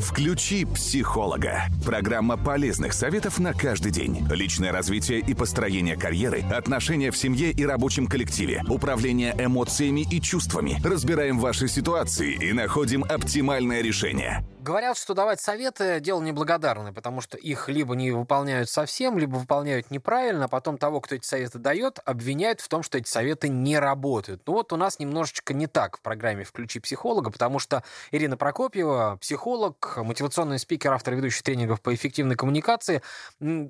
Включи психолога. Программа полезных советов на каждый день. Личное развитие и построение карьеры, отношения в семье и рабочем коллективе, управление эмоциями и чувствами. Разбираем ваши ситуации и находим оптимальное решение. Говорят, что давать советы – дело неблагодарное, потому что их либо не выполняют совсем, либо выполняют неправильно, а потом того, кто эти советы дает, обвиняют в том, что эти советы не работают. Ну вот у нас немножечко не так в программе «Включи психолога», потому что Ирина Прокопьева, психолог, мотивационный спикер, автор ведущих тренингов по эффективной коммуникации,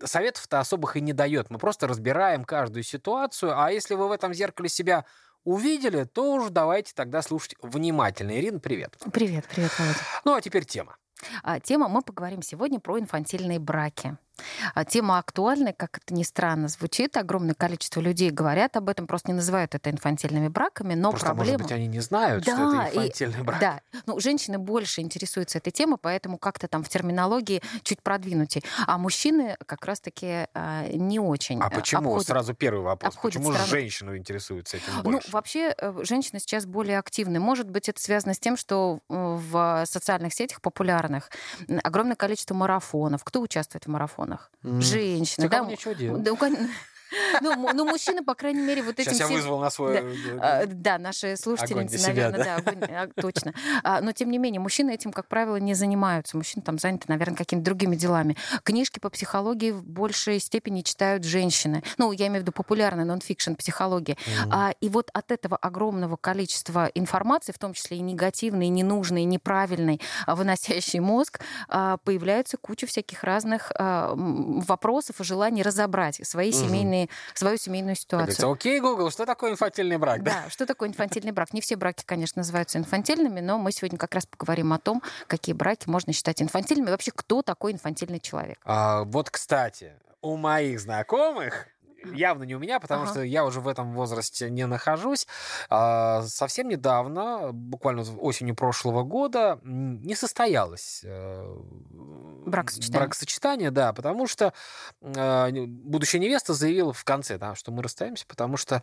советов-то особых и не дает. Мы просто разбираем каждую ситуацию, а если вы в этом зеркале себя увидели, то уж давайте тогда слушать внимательно. Ирина, привет. Привет, привет, Володя. Ну, а теперь тема. А, тема мы поговорим сегодня про инфантильные браки. А тема актуальная, как это ни странно звучит. Огромное количество людей говорят об этом, просто не называют это инфантильными браками, но просто, проблема... может быть, они не знают, да, что это инфантильный и... брак. Да, ну, женщины больше интересуются этой темой, поэтому как-то там в терминологии чуть продвинутей. А мужчины как раз-таки а, не очень А почему? Обходят, Сразу первый вопрос. Почему страну... женщину интересуются этим больше? Ну, вообще, э, женщины сейчас более активны. Может быть, это связано с тем, что в социальных сетях популярных огромное количество марафонов. Кто участвует в марафонах? Mm. Женщины. Да, нечего делать. Да, ну, ну, мужчины, по крайней мере, вот этим... Сейчас я вызвал на свой... Да, а, да наши слушательницы, наверное, да, огонь, а, точно. А, но, тем не менее, мужчины этим, как правило, не занимаются. Мужчины там заняты, наверное, какими-то другими делами. Книжки по психологии в большей степени читают женщины. Ну, я имею в виду популярная нон-фикшн психология. Mm-hmm. И вот от этого огромного количества информации, в том числе и негативной, и ненужной, и неправильной, выносящей мозг, появляется куча всяких разных вопросов и желаний разобрать свои семейные семейные, свою семейную ситуацию. Окей, Google, что такое инфантильный брак? Да? да, что такое инфантильный брак? Не все браки, конечно, называются инфантильными, но мы сегодня как раз поговорим о том, какие браки можно считать инфантильными, и вообще кто такой инфантильный человек. А, вот, кстати, у моих знакомых явно не у меня, потому ага. что я уже в этом возрасте не нахожусь. А, совсем недавно, буквально осенью прошлого года, не состоялось э, бракосочетание. бракосочетание, да, потому что э, будущая невеста заявила в конце, да, что мы расстаемся, потому что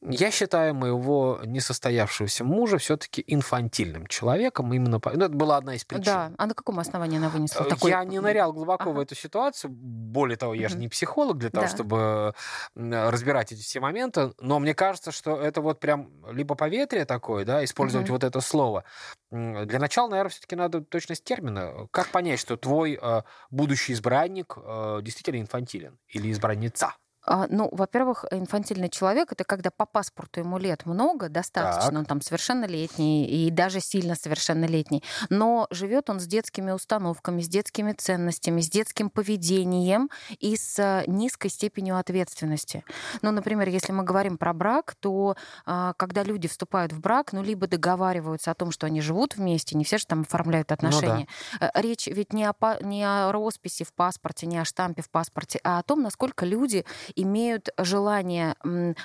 я считаю моего несостоявшегося мужа все-таки инфантильным человеком. Именно по... ну, это была одна из причин. Да. А на каком основании она вынесла э, такой... Я не нырял глубоко ага. в эту ситуацию. Более того, я же не психолог для того, да. чтобы разбирать эти все моменты. Но мне кажется, что это вот прям либо поветрие такое, да, использовать угу. вот это слово. Для начала, наверное, все-таки надо точность термина. Как понять, что твой э, будущий избранник э, действительно инфантилен или избранница? А, ну, во-первых, инфантильный человек это когда по паспорту ему лет много, достаточно, так. он там совершеннолетний и даже сильно совершеннолетний, но живет он с детскими установками, с детскими ценностями, с детским поведением и с э, низкой степенью ответственности. Ну, например, если мы говорим про брак, то а, когда люди вступают в брак, ну, либо договариваются о том, что они живут вместе, не все же там оформляют отношения. Ну, да. Э, речь ведь не о, не о росписи в паспорте, не о штампе в паспорте, а о том, насколько люди имеют желание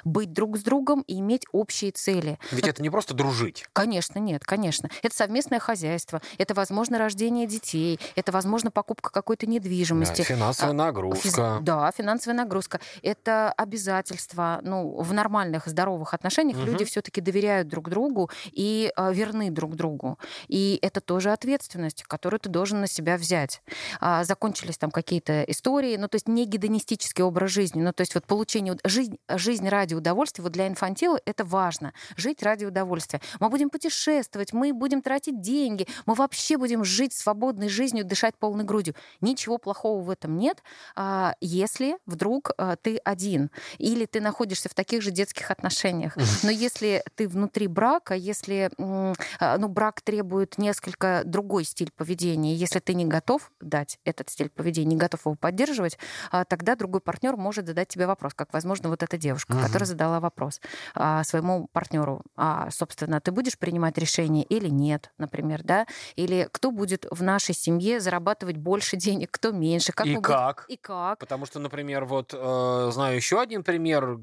быть друг с другом и иметь общие цели. Ведь это не просто дружить. Конечно, нет, конечно. Это совместное хозяйство, это, возможно, рождение детей, это, возможно, покупка какой-то недвижимости. Да, финансовая а, нагрузка. Физ... Да, финансовая нагрузка. Это обязательства. Ну, в нормальных, здоровых отношениях угу. люди все-таки доверяют друг другу и а, верны друг другу. И это тоже ответственность, которую ты должен на себя взять. А, закончились там какие-то истории, ну, то есть не гедонистический образ жизни, ну, то есть вот получение... Жизнь, жизнь ради удовольствия, вот для инфантила это важно. Жить ради удовольствия. Мы будем путешествовать, мы будем тратить деньги, мы вообще будем жить свободной жизнью, дышать полной грудью. Ничего плохого в этом нет, а, если вдруг а, ты один или ты находишься в таких же детских отношениях. Но если ты внутри брака, если а, ну, брак требует несколько другой стиль поведения, если ты не готов дать этот стиль поведения, не готов его поддерживать, тогда другой партнер может задать тебе вопрос, как, возможно, вот эта девушка, угу. которая задала вопрос а, своему партнеру, а, собственно, ты будешь принимать решение или нет, например, да, или кто будет в нашей семье зарабатывать больше денег, кто меньше, как и как, будем... и как, потому что, например, вот э, знаю еще один пример,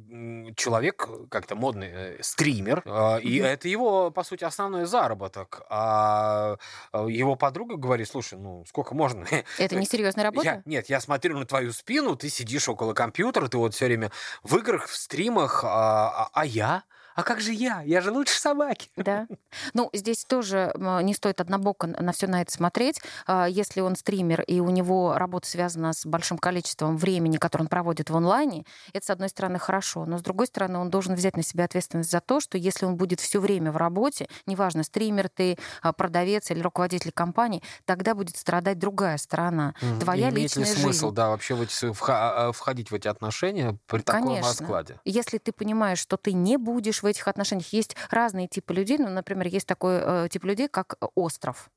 человек как-то модный э, стример, э, и это его, по сути, основной заработок, а э, его подруга говорит, слушай, ну сколько можно? Это не серьезная работа? Я, нет, я смотрю на твою спину, ты сидишь около компьютера, ты вот все время в играх, в стримах, а, а, а я? А как же я? Я же лучше собаки. Да. Ну, здесь тоже не стоит однобоко на все на это смотреть. А, если он стример, и у него работа связана с большим количеством времени, которое он проводит в онлайне, это, с одной стороны, хорошо. Но, с другой стороны, он должен взять на себя ответственность за то, что если он будет все время в работе, неважно, стример ты, а, продавец или руководитель компании, тогда будет страдать другая сторона. Mm-hmm. Твоя Имеет личная ли смысл, жизнь. да, вообще в эти, а, входить в эти отношения при таком Конечно. раскладе? Если ты понимаешь, что ты не будешь в этих отношениях, есть разные типы людей. Ну, например, есть такой э, тип людей, как остров.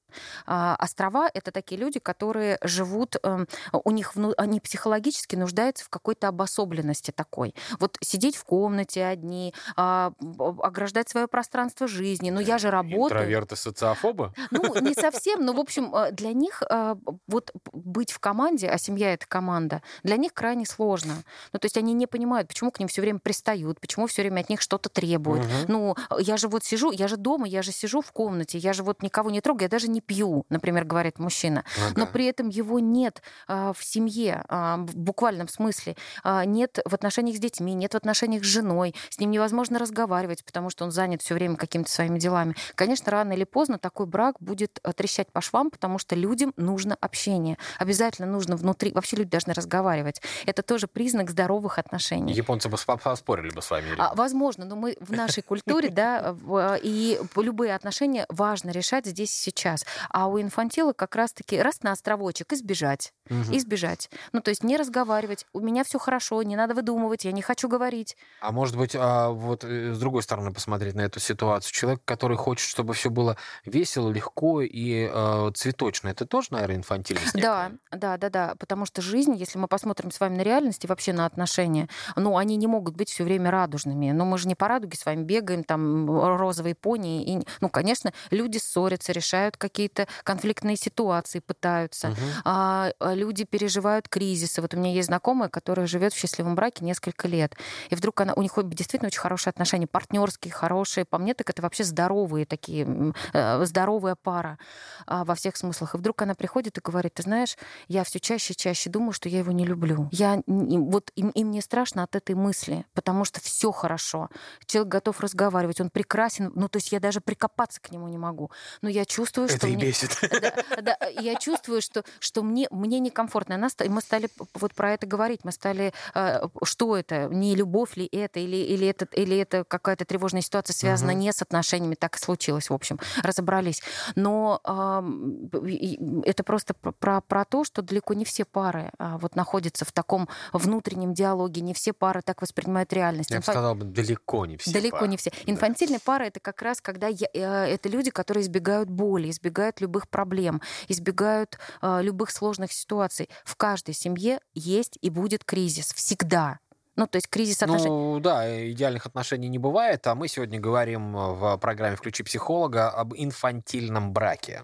А, острова — это такие люди, которые живут, эм, у них они психологически нуждаются в какой-то обособленности такой. Вот сидеть в комнате одни, а, ограждать свое пространство жизни. Ну, я же работаю. Интроверты, социофобы? Ну, не совсем, но, в общем, э, для них э, вот быть в команде, а семья — это команда, для них крайне сложно. Ну, то есть они не понимают, почему к ним все время пристают, почему все время от них что-то требуют. Угу. Ну, я же вот сижу, я же дома, я же сижу в комнате, я же вот никого не трогаю, я даже не не пью, например, говорит мужчина, ага. но при этом его нет а, в семье, а, в буквальном смысле, а, нет в отношениях с детьми, нет в отношениях с женой, с ним невозможно разговаривать, потому что он занят все время какими-то своими делами. Конечно, рано или поздно такой брак будет э, трещать по швам, потому что людям нужно общение. Обязательно нужно внутри, вообще люди должны разговаривать. Это тоже признак здоровых отношений. Японцы бы поспорили бы с вами. А, возможно, но мы в нашей культуре, да, и любые отношения важно решать здесь и сейчас. А у инфантила как раз-таки раз на островочек избежать. Угу. Избежать. Ну, то есть не разговаривать. У меня все хорошо, не надо выдумывать, я не хочу говорить. А может быть, а вот э, с другой стороны посмотреть на эту ситуацию. Человек, который хочет, чтобы все было весело, легко и э, цветочно, это тоже, наверное, инфантильность? Да, да, да, да. Потому что жизнь, если мы посмотрим с вами на реальность и вообще на отношения, ну, они не могут быть все время радужными. Но мы же не по радуге с вами бегаем, там, розовые пони. И, ну, конечно, люди ссорятся, решают какие какие-то конфликтные ситуации пытаются. Угу. А, люди переживают кризисы. Вот у меня есть знакомая, которая живет в счастливом браке несколько лет. И вдруг она, у них действительно очень хорошие отношения, партнерские, хорошие. По мне, так это вообще здоровые такие, э, здоровая пара а, во всех смыслах. И вдруг она приходит и говорит, ты знаешь, я все чаще и чаще думаю, что я его не люблю. Я, вот, и, и мне страшно от этой мысли, потому что все хорошо. Человек готов разговаривать, он прекрасен. Ну, то есть я даже прикопаться к нему не могу. Но я чувствую, что и бесит. Да, да, я чувствую, что, что мне, мне некомфортно. Она, мы стали вот про это говорить. Мы стали, э, что это, не любовь ли это, или, или это, или это какая-то тревожная ситуация связана угу. не с отношениями, так и случилось, в общем, разобрались. Но э, это просто про, про то, что далеко не все пары э, вот находятся в таком внутреннем диалоге, не все пары так воспринимают реальность. Я бы сказала, далеко не все Далеко пары. не все. Инфантильная да. пара — это как раз, когда я, э, это люди, которые избегают боли, избегают избегают любых проблем, избегают э, любых сложных ситуаций. В каждой семье есть и будет кризис. Всегда. Ну, то есть кризис отношений. Ну, да, идеальных отношений не бывает, а мы сегодня говорим в программе «Включи психолога» об инфантильном браке.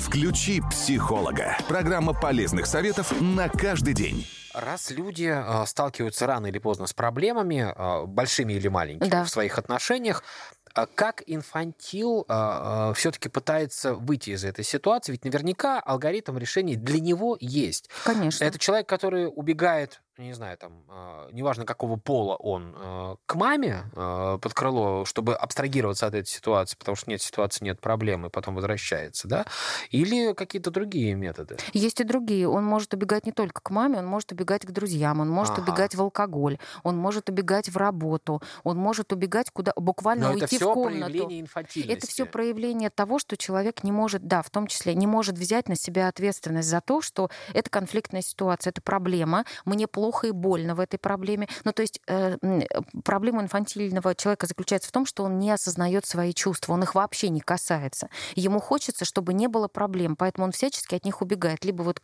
«Включи психолога» – программа полезных советов на каждый день. Раз люди э, сталкиваются рано или поздно с проблемами, э, большими или маленькими, да. в своих отношениях, как инфантил а, а, все-таки пытается выйти из этой ситуации? Ведь наверняка алгоритм решений для него есть. Конечно. Это человек, который убегает не знаю, там, э, неважно какого пола он, э, к маме э, под крыло, чтобы абстрагироваться от этой ситуации, потому что нет ситуации, нет проблемы, потом возвращается, да? Или какие-то другие методы? Есть и другие. Он может убегать не только к маме, он может убегать к друзьям, он может ага. убегать в алкоголь, он может убегать в работу, он может убегать куда буквально Но уйти это все в комнату. проявление инфантильности. Это все проявление того, что человек не может, да, в том числе не может взять на себя ответственность за то, что это конфликтная ситуация, это проблема, мне плохо плохо и больно в этой проблеме. Ну, то есть э, проблема инфантильного человека заключается в том, что он не осознает свои чувства, он их вообще не касается. Ему хочется, чтобы не было проблем, поэтому он всячески от них убегает. Либо вот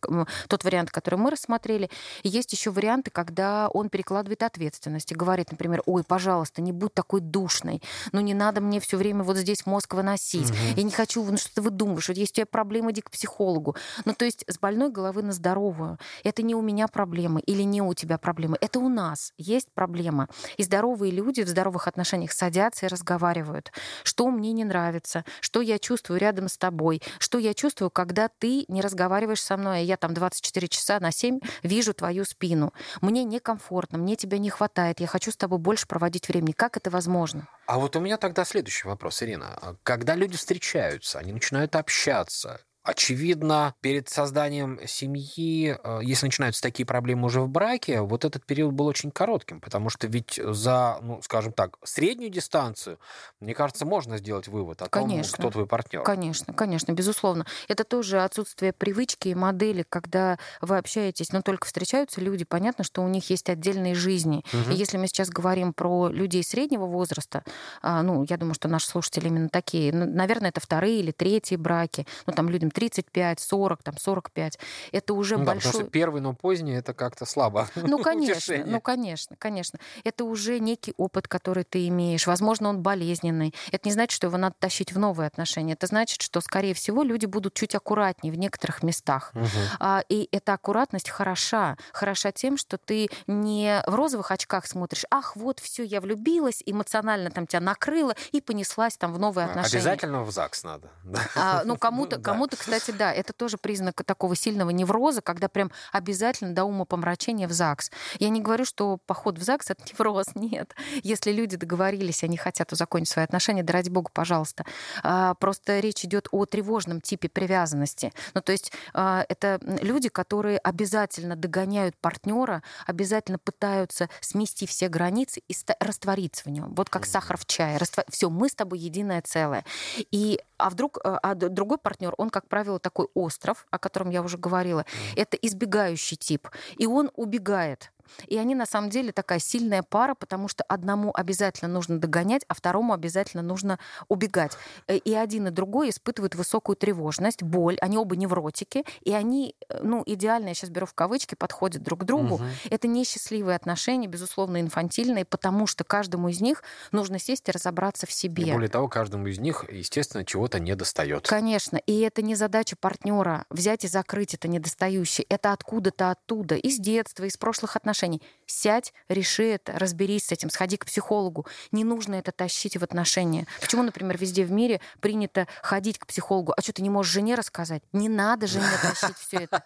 тот вариант, который мы рассмотрели. Есть еще варианты, когда он перекладывает ответственность и говорит, например, ой, пожалуйста, не будь такой душной, ну не надо мне все время вот здесь мозг выносить, угу. я не хочу, ну что ты выдумываешь, вот есть у тебя проблемы, иди к психологу. Ну то есть с больной головы на здоровую. Это не у меня проблемы или не у тебя проблемы. Это у нас есть проблема. И здоровые люди в здоровых отношениях садятся и разговаривают. Что мне не нравится, что я чувствую рядом с тобой, что я чувствую, когда ты не разговариваешь со мной, а я там 24 часа на 7 вижу твою спину. Мне некомфортно, мне тебя не хватает, я хочу с тобой больше проводить времени. Как это возможно? А вот у меня тогда следующий вопрос, Ирина. Когда люди встречаются, они начинают общаться, Очевидно, перед созданием семьи, э, если начинаются такие проблемы уже в браке, вот этот период был очень коротким, потому что ведь за, ну, скажем так, среднюю дистанцию, мне кажется, можно сделать вывод о конечно, том, кто твой партнер. Конечно, конечно, безусловно. Это тоже отсутствие привычки и модели, когда вы общаетесь, но только встречаются люди, понятно, что у них есть отдельные жизни. Угу. И если мы сейчас говорим про людей среднего возраста, а, ну, я думаю, что наши слушатели именно такие, ну, наверное, это вторые или третьи браки, ну, там людям 35, 40, там 45. Это уже ну, большой... Да, потому что первый, но поздний, это как-то слабо. Ну, конечно, ну, конечно, конечно. Это уже некий опыт, который ты имеешь. Возможно, он болезненный. Это не значит, что его надо тащить в новые отношения. Это значит, что, скорее всего, люди будут чуть аккуратнее в некоторых местах. Угу. И эта аккуратность хороша. Хороша тем, что ты не в розовых очках смотришь, ах, вот, все, я влюбилась, эмоционально там тебя накрыло и понеслась там в новые а, отношения. Обязательно в ЗАГС надо. А, ну, кому-то, кому-то, кстати, да, это тоже признак такого сильного невроза, когда прям обязательно до ума помрачения в ЗАГС. Я не говорю, что поход в ЗАГС — это невроз, нет. Если люди договорились, они хотят узаконить свои отношения, да ради бога, пожалуйста. А, просто речь идет о тревожном типе привязанности. Ну, то есть а, это люди, которые обязательно догоняют партнера, обязательно пытаются смести все границы и раствориться в нем. Вот как сахар в чае. Раствор... Все, мы с тобой единое целое. И а вдруг а, а другой партнер, он, как правило, такой остров, о котором я уже говорила, это избегающий тип, и он убегает и они на самом деле такая сильная пара, потому что одному обязательно нужно догонять, а второму обязательно нужно убегать. Э, и один и другой испытывают высокую тревожность, боль. Они оба невротики, и они, э, ну, идеально, я сейчас беру в кавычки, подходят друг к другу. Угу. Это несчастливые отношения, безусловно, инфантильные, потому что каждому из них нужно сесть и разобраться в себе. И более того, каждому из них, естественно, чего-то не достает. Конечно. И это не задача партнера взять и закрыть это недостающее. Это откуда-то оттуда, из детства, из прошлых отношений отношений. Сядь, реши это, разберись с этим, сходи к психологу. Не нужно это тащить в отношения. Почему, например, везде в мире принято ходить к психологу? А что ты не можешь жене рассказать? Не надо жене тащить все это.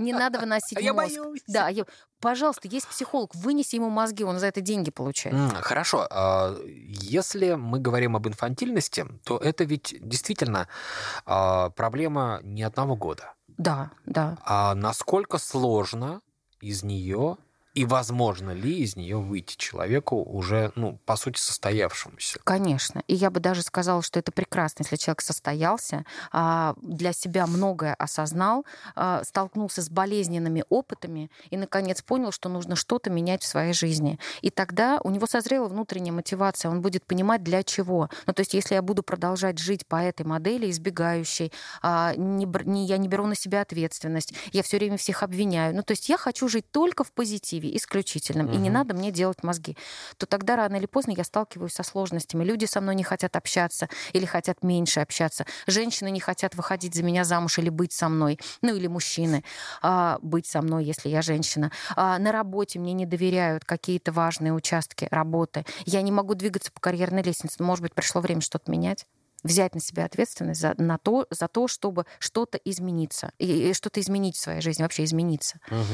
Не надо выносить а мозг. Я боюсь. Да, я... Пожалуйста, есть психолог, вынеси ему мозги, он за это деньги получает. Хорошо. А, если мы говорим об инфантильности, то это ведь действительно а, проблема не одного года. Да, да. А насколько сложно из нее и возможно ли из нее выйти человеку уже, ну, по сути, состоявшемуся? Конечно. И я бы даже сказала, что это прекрасно, если человек состоялся, а, для себя многое осознал, а, столкнулся с болезненными опытами и, наконец, понял, что нужно что-то менять в своей жизни. И тогда у него созрела внутренняя мотивация, он будет понимать, для чего. Ну, то есть, если я буду продолжать жить по этой модели, избегающей, а, не, я не беру на себя ответственность, я все время всех обвиняю. Ну, то есть, я хочу жить только в позитиве исключительным, угу. и не надо мне делать мозги, то тогда рано или поздно я сталкиваюсь со сложностями. Люди со мной не хотят общаться или хотят меньше общаться. Женщины не хотят выходить за меня замуж или быть со мной. Ну или мужчины а, быть со мной, если я женщина. А, на работе мне не доверяют какие-то важные участки работы. Я не могу двигаться по карьерной лестнице. Может быть, пришло время что-то менять? Взять на себя ответственность за, на то, за то, чтобы что-то измениться, и, и что-то изменить в своей жизни, вообще измениться. Угу.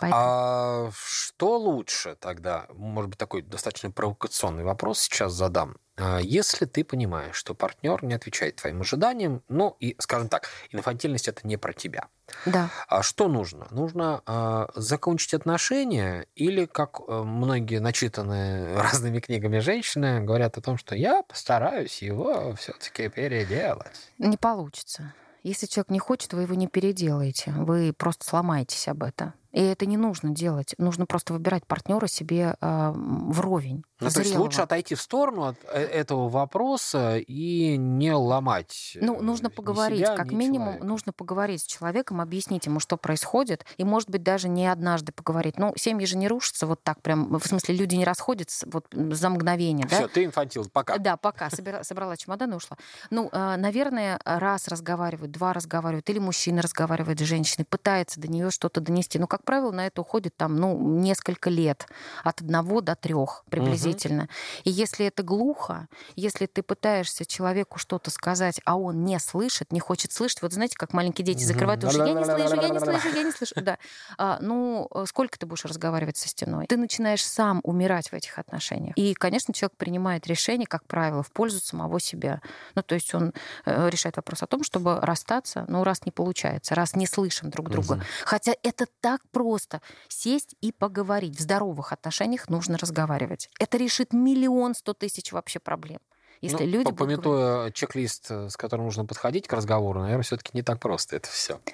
Поэтому... А что лучше тогда? Может быть, такой достаточно провокационный вопрос сейчас задам. А если ты понимаешь, что партнер не отвечает твоим ожиданиям, ну и, скажем так, инфантильность это не про тебя. Да. А что нужно? Нужно э, закончить отношения или, как э, многие начитанные разными книгами женщины говорят о том, что я постараюсь его все-таки переделать. Не получится. Если человек не хочет, вы его не переделаете. Вы просто сломаетесь об это. И это не нужно делать. Нужно просто выбирать партнера себе э, вровень. Ну, то есть лучше отойти в сторону от э, этого вопроса и не ломать. Ну, нужно поговорить, себя, как минимум, человека. нужно поговорить с человеком, объяснить ему, что происходит, и, может быть, даже не однажды поговорить. Ну, семьи же не рушатся вот так прям, в смысле, люди не расходятся вот за мгновение. Все, да? ты инфантил, пока. Да, пока. Собира, собрала чемодан и ушла. Ну, э, наверное, раз разговаривают, два разговаривают, или мужчина разговаривает с женщиной, пытается до нее что-то донести. Ну, как правило, на это уходит там, ну, несколько лет, от одного до трех приблизительно. Угу. И если это глухо, если ты пытаешься человеку что-то сказать, а он не слышит, не хочет слышать, вот знаете, как маленькие дети закрывают уши, я не слышу, я не слышу, я не слышу, да. А, ну, сколько ты будешь разговаривать со стеной? Ты начинаешь сам умирать в этих отношениях. И, конечно, человек принимает решение, как правило, в пользу самого себя. Ну, то есть он э, решает вопрос о том, чтобы расстаться, ну, раз не получается, раз не слышим друг друга. Угу. Хотя это так просто. Сесть и поговорить. В здоровых отношениях нужно разговаривать. Это решит миллион сто тысяч вообще проблем. Если ну, люди пометуя говорить... чек-лист, э, с которым нужно подходить к разговору, наверное, все-таки не так просто это все.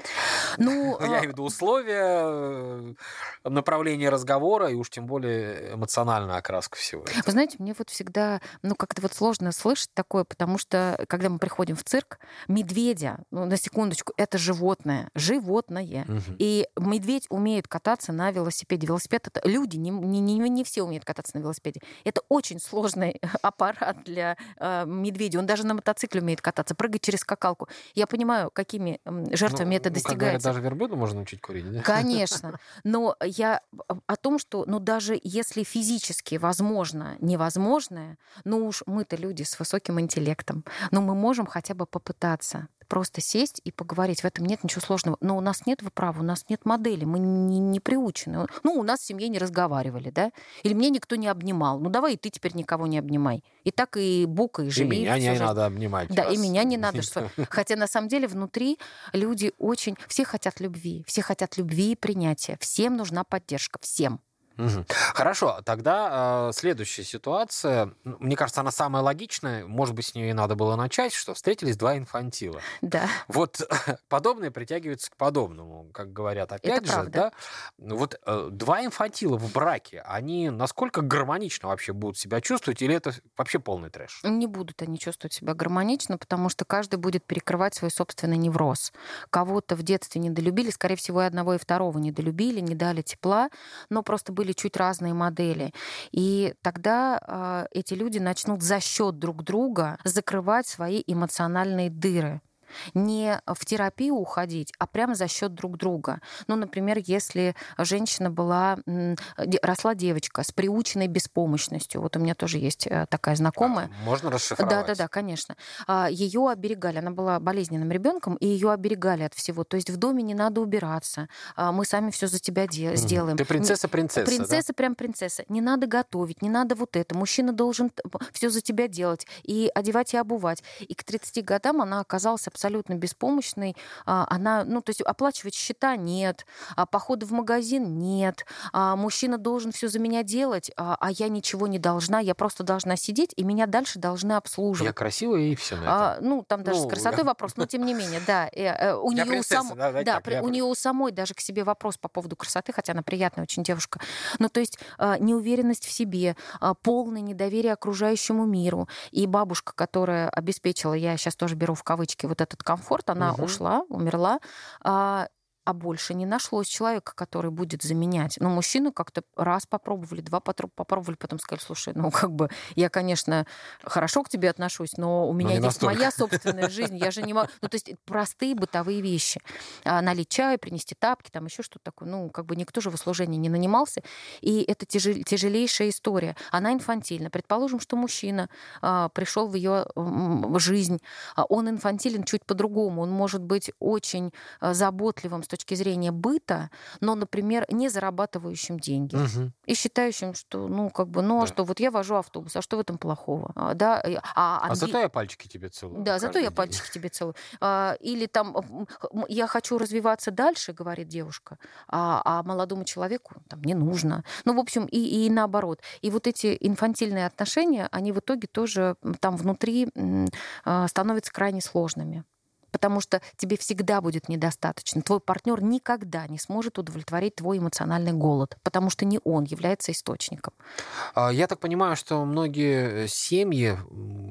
Ну, я а имею в виду условия, э, направление разговора и уж тем более эмоциональную окраску всего. Этого. Вы знаете, мне вот всегда, ну, как-то вот сложно слышать такое, потому что, когда мы приходим в цирк, медведя, ну, на секундочку, это животное, животное. Угу. И медведь умеет кататься на велосипеде. Велосипед это люди, не, не, не, не все умеют кататься на велосипеде. Это очень сложный аппарат для э. Он даже на мотоцикле умеет кататься, прыгать через скакалку. Я понимаю, какими жертвами ну, это достигается. Как говорят, даже верблюда можно научить курить, да? Конечно. Но я о том, что, ну, даже если физически возможно невозможное, ну уж мы-то люди с высоким интеллектом, но мы можем хотя бы попытаться просто сесть и поговорить. В этом нет ничего сложного. Но у нас нет права, у нас нет модели, мы не, не приучены. Ну, у нас в семье не разговаривали, да? Или мне никто не обнимал. Ну, давай и ты теперь никого не обнимай. И так и бука, и живи. И меня не жизнь. надо обнимать. Да, вас. и меня не надо. Что... Хотя на самом деле внутри люди очень... Все хотят любви, все хотят любви и принятия. Всем нужна поддержка, всем. Угу. Хорошо, тогда э, следующая ситуация. Мне кажется, она самая логичная. Может быть, с нее и надо было начать, что встретились два инфантила. Да. Вот подобное притягивается к подобному, как говорят. Опять Это же, правда. да. Вот э, два инфантила в браке, они насколько гармонично вообще будут себя чувствовать, или это вообще полный трэш? Не будут они чувствовать себя гармонично, потому что каждый будет перекрывать свой собственный невроз. Кого-то в детстве недолюбили, скорее всего, и одного, и второго недолюбили, не дали тепла, но просто были чуть разные модели. И тогда э, эти люди начнут за счет друг друга закрывать свои эмоциональные дыры не в терапию уходить, а прямо за счет друг друга. Ну, например, если женщина была, росла девочка с приученной беспомощностью, вот у меня тоже есть э, такая знакомая. А, можно расшифровать? Да, да, да, конечно. А, ее оберегали, она была болезненным ребенком, и ее оберегали от всего. То есть в доме не надо убираться, а, мы сами все за тебя де- сделаем. Ты принцесса-принцесса, Принцесса, да? прям принцесса. Не надо готовить, не надо вот это. Мужчина должен все за тебя делать и одевать и обувать. И к 30 годам она оказалась абсолютно абсолютно беспомощной. А, она, ну, то есть оплачивать счета нет, а походы в магазин нет, а мужчина должен все за меня делать, а я ничего не должна, я просто должна сидеть, и меня дальше должны обслуживать. Я красивая, и все на ну, там даже ну, с красотой я... вопрос, но тем не менее, да. Э, э, у нее у, сам... да, да, так, у нее у самой даже к себе вопрос по поводу красоты, хотя она приятная очень девушка. Ну, то есть неуверенность в себе, полное недоверие окружающему миру. И бабушка, которая обеспечила, я сейчас тоже беру в кавычки вот это этот комфорт, она угу. ушла, умерла. А, а больше не нашлось человека, который будет заменять. Но мужчины как-то раз попробовали, два попробовали, потом сказали, слушай, ну как бы я, конечно, хорошо к тебе отношусь, но у меня но есть настолько. моя собственная жизнь, я же не могу... Ну то есть простые бытовые вещи. А, налить чай, принести тапки, там еще что-то такое. Ну как бы никто же в услужении не нанимался. И это тяжел... тяжелейшая история. Она инфантильна. Предположим, что мужчина а, пришел в ее жизнь, а он инфантилен чуть по-другому. Он может быть очень заботливым, точки зрения быта, но, например, не зарабатывающим деньги. Угу. И считающим, что, ну, как бы, ну, а да. что вот я вожу автобус, а что в этом плохого? А, да, а, а, а зато я пальчики тебе целую. Да, зато я день. пальчики тебе целую. А, или там, я хочу развиваться дальше, говорит девушка, а, а молодому человеку там не нужно. Ну, в общем, и, и наоборот. И вот эти инфантильные отношения, они в итоге тоже там внутри а, становятся крайне сложными потому что тебе всегда будет недостаточно. Твой партнер никогда не сможет удовлетворить твой эмоциональный голод, потому что не он является источником. А, я так понимаю, что многие семьи,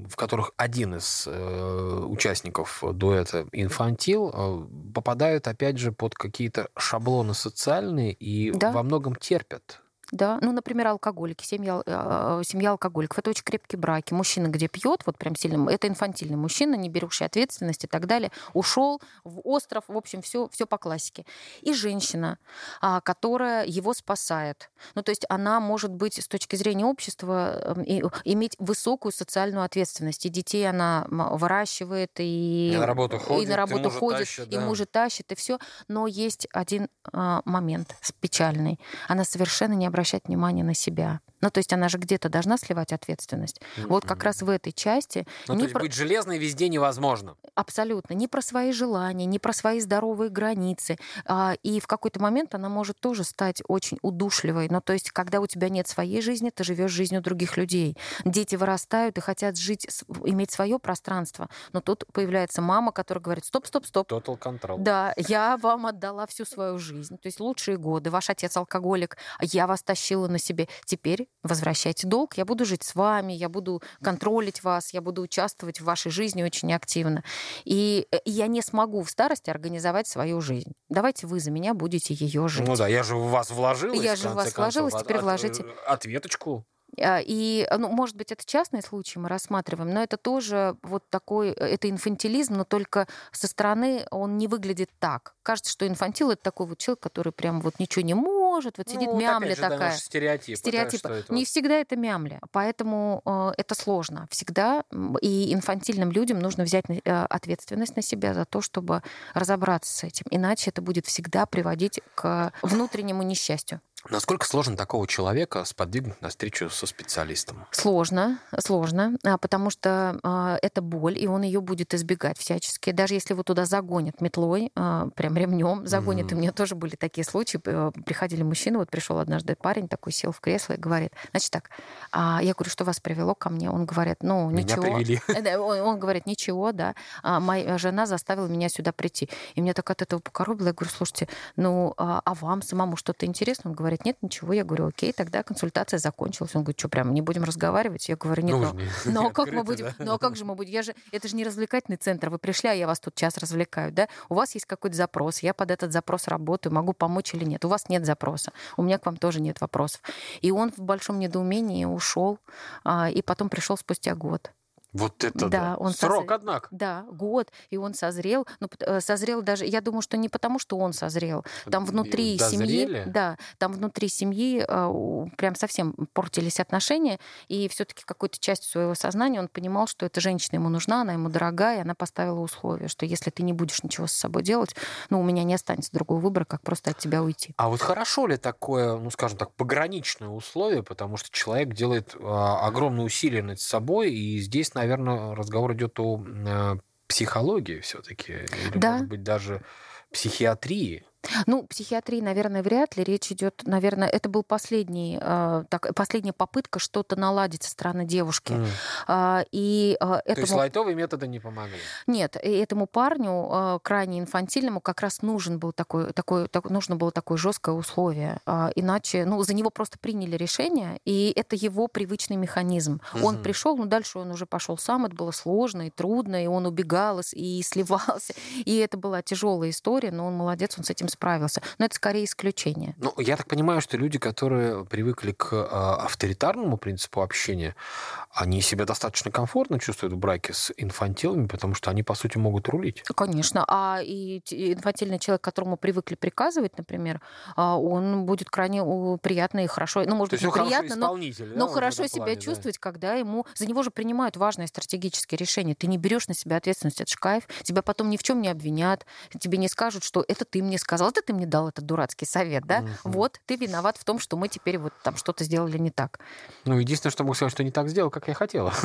в которых один из э, участников дуэта инфантил, э, попадают, опять же, под какие-то шаблоны социальные и да. во многом терпят да. Ну, например, алкоголики, семья, э, семья алкоголиков. Это очень крепкие браки. Мужчина, где пьет, вот прям сильно, это инфантильный мужчина, не берущий ответственности и так далее, ушел в остров, в общем, все, все по классике. И женщина, а, которая его спасает. Ну, то есть она может быть с точки зрения общества эм, иметь высокую социальную ответственность. И детей она выращивает, и, и на работу ходит, и, на работу и ходит, тащит, да. и мужа тащит, и все. Но есть один а, момент печальный. Она совершенно не обращает внимания на себя. Ну, то есть она же где-то должна сливать ответственность. Mm-hmm. Вот как раз в этой части... Ну, то есть про... быть железной везде невозможно. Абсолютно. Не про свои желания, не про свои здоровые границы. А, и в какой-то момент она может тоже стать очень удушливой. Ну, то есть когда у тебя нет своей жизни, ты живешь жизнью других людей. Дети вырастают и хотят жить, иметь свое пространство. Но тут появляется мама, которая говорит, стоп, стоп, стоп. Total control. Да, я вам отдала всю свою жизнь. То есть лучшие годы. Ваш отец алкоголик, я вас тащила на себе. Теперь возвращайте долг, я буду жить с вами, я буду контролить вас, я буду участвовать в вашей жизни очень активно. И э, я не смогу в старости организовать свою жизнь. Давайте вы за меня будете ее жить. Ну да, я же в вас вложилась. Я же в вас вложилась, теперь от, вложите. Ответочку. А, и, ну, может быть, это частный случай мы рассматриваем, но это тоже вот такой, э, это инфантилизм, но только со стороны он не выглядит так. Кажется, что инфантил это такой вот человек, который прям вот ничего не может, вот сидит ну, мямля же, такая. Да, стереотип. Стереотипы. Это не вот... всегда это мямля, поэтому э, это сложно. Всегда и инфантильным людям нужно взять э, ответственность на себя за то, чтобы разобраться с этим. Иначе это будет всегда приводить к внутреннему несчастью. Насколько сложно такого человека сподвигнуть на встречу со специалистом? Сложно, сложно, а, потому что э, это боль, и он ее будет избегать всячески. Даже если его туда загонят метлой, э, прям ремнем загонят, mm-hmm. и у меня тоже были такие случаи. Приходили мужчины, вот пришел однажды парень такой, сел в кресло и говорит, значит так, а я говорю, что вас привело ко мне? Он говорит, ну, меня ничего. привели. Он, он говорит, ничего, да. А моя жена заставила меня сюда прийти. И меня так от этого покоробило. Я говорю, слушайте, ну, а, а вам самому что-то интересно? Он говорит, говорит, нет, ничего. Я говорю, окей, тогда консультация закончилась. Он говорит, что, прям не будем разговаривать? Я говорю, нет, ну, но, но как мы будем, да? но как же мы будем? Я же, это же не развлекательный центр. Вы пришли, а я вас тут час развлекаю, да? У вас есть какой-то запрос, я под этот запрос работаю, могу помочь или нет. У вас нет запроса, у меня к вам тоже нет вопросов. И он в большом недоумении ушел, а, и потом пришел спустя год. Вот это да. да. Он Срок, созрел, однако. Да, год, и он созрел. Ну, созрел даже, я думаю, что не потому, что он созрел. Там внутри Дозрели? семьи, да, там внутри семьи э, прям совсем портились отношения, и все-таки какой-то частью своего сознания он понимал, что эта женщина ему нужна, она ему дорогая, и она поставила условие, что если ты не будешь ничего с собой делать, ну, у меня не останется другого выбора, как просто от тебя уйти. А вот хорошо ли такое, ну, скажем так, пограничное условие, потому что человек делает э, огромные усилия над собой, и здесь, наверное, разговор идет о э, психологии все-таки, или, да. может быть, даже психиатрии. Ну, психиатрии, наверное, вряд ли. Речь идет, наверное, это был последний, э, так, последняя попытка что-то наладить со стороны девушки. Mm. Э, и, э, этому... То есть лайтовые методы не помогли? Нет, и этому парню, э, крайне инфантильному, как раз нужен был такой, такой, так, нужно было такое жесткое условие. Э, иначе, ну, за него просто приняли решение, и это его привычный механизм. Mm-hmm. Он пришел, но дальше он уже пошел сам, это было сложно и трудно, и он убегал и сливался. И это была тяжелая история, но он молодец, он с этим справился. Но это скорее исключение. Ну, я так понимаю, что люди, которые привыкли к а, авторитарному принципу общения, они себя достаточно комфортно чувствуют в браке с инфантилами, потому что они, по сути, могут рулить. Конечно. А и инфантильный человек, которому привыкли приказывать, например, а, он будет крайне приятно и хорошо, ну, может быть, неприятно, но, да, но хорошо себя плане, чувствовать, да. когда ему... За него же принимают важные стратегические решения. Ты не берешь на себя ответственность, это же кайф. Тебя потом ни в чем не обвинят, тебе не скажут, что это ты мне сказал, это ты мне дал этот дурацкий совет, да? Угу. Вот, ты виноват в том, что мы теперь вот там что-то сделали не так. Ну, единственное, что могу сказать, что не так сделал, как я хотела.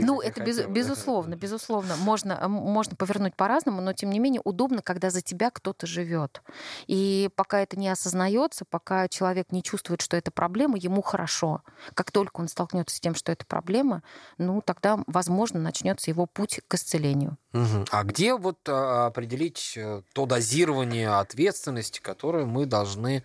Ну, это без, безусловно, безусловно. Можно, можно повернуть по-разному, но тем не менее удобно, когда за тебя кто-то живет. И пока это не осознается, пока человек не чувствует, что это проблема, ему хорошо. Как только он столкнется с тем, что это проблема, ну, тогда, возможно, начнется его путь к исцелению. Угу. А где вот а, определить э, то дозирование ответственности, которое мы должны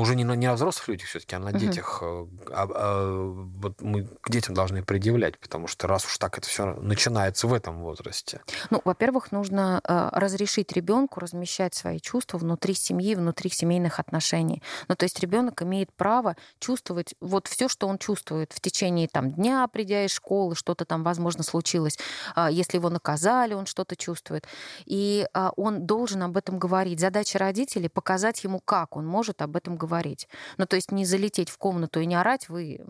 уже не на, не на взрослых людях все-таки, а на угу. детях. А, а, вот мы к детям должны предъявлять, потому что раз уж так это все начинается в этом возрасте. Ну, во-первых, нужно э, разрешить ребенку размещать свои чувства внутри семьи, внутри семейных отношений. Ну, то есть ребенок имеет право чувствовать вот все, что он чувствует в течение там дня, придя из школы, что-то там, возможно, случилось. Э, если его наказали, он что-то чувствует. И э, он должен об этом говорить. Задача родителей показать ему, как он может об этом говорить. Ну, то есть не залететь в комнату и не орать, вы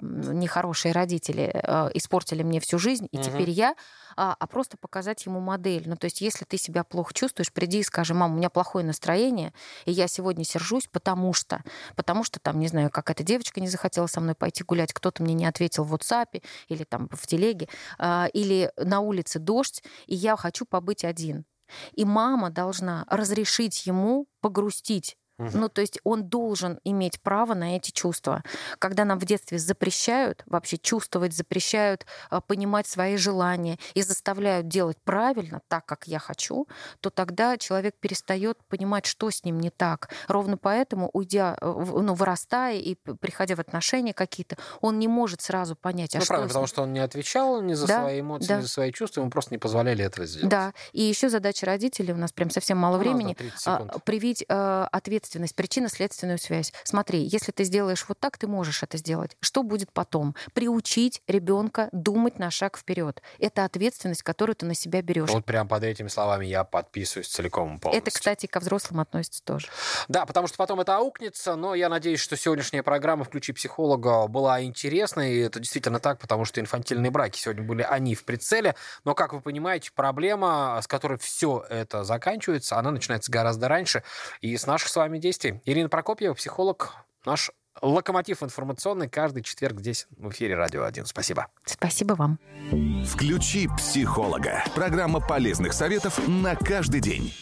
нехорошие родители, э, испортили мне всю жизнь, и угу. теперь я, а, а просто показать ему модель. Ну, то есть если ты себя плохо чувствуешь, приди и скажи, мам, у меня плохое настроение, и я сегодня сержусь, потому что, потому что там, не знаю, как эта девочка не захотела со мной пойти гулять, кто-то мне не ответил в WhatsApp или там в телеге, а, или на улице дождь, и я хочу побыть один. И мама должна разрешить ему погрустить Угу. Ну, то есть он должен иметь право на эти чувства. Когда нам в детстве запрещают вообще чувствовать, запрещают а, понимать свои желания и заставляют делать правильно, так, как я хочу, то тогда человек перестает понимать, что с ним не так. Ровно поэтому, уйдя, э, ну, вырастая и приходя в отношения какие-то, он не может сразу понять, а ну, что правильно, потому что он не отвечал ни за да, свои эмоции, да. ни за свои чувства, ему просто не позволяли этого сделать. Да, и еще задача родителей, у нас прям совсем мало ну, времени, а, привить э, ответ ответственность, причинно-следственную связь. Смотри, если ты сделаешь вот так, ты можешь это сделать. Что будет потом? Приучить ребенка думать на шаг вперед. Это ответственность, которую ты на себя берешь. Вот прям под этими словами я подписываюсь целиком полностью. Это, кстати, ко взрослым относится тоже. Да, потому что потом это аукнется, но я надеюсь, что сегодняшняя программа «Включи психолога» была интересной, и это действительно так, потому что инфантильные браки сегодня были они в прицеле, но, как вы понимаете, проблема, с которой все это заканчивается, она начинается гораздо раньше, и с наших с вами действий. Ирина Прокопьева, психолог, наш локомотив информационный каждый четверг здесь в эфире Радио 1. Спасибо. Спасибо вам. Включи психолога. Программа полезных советов на каждый день.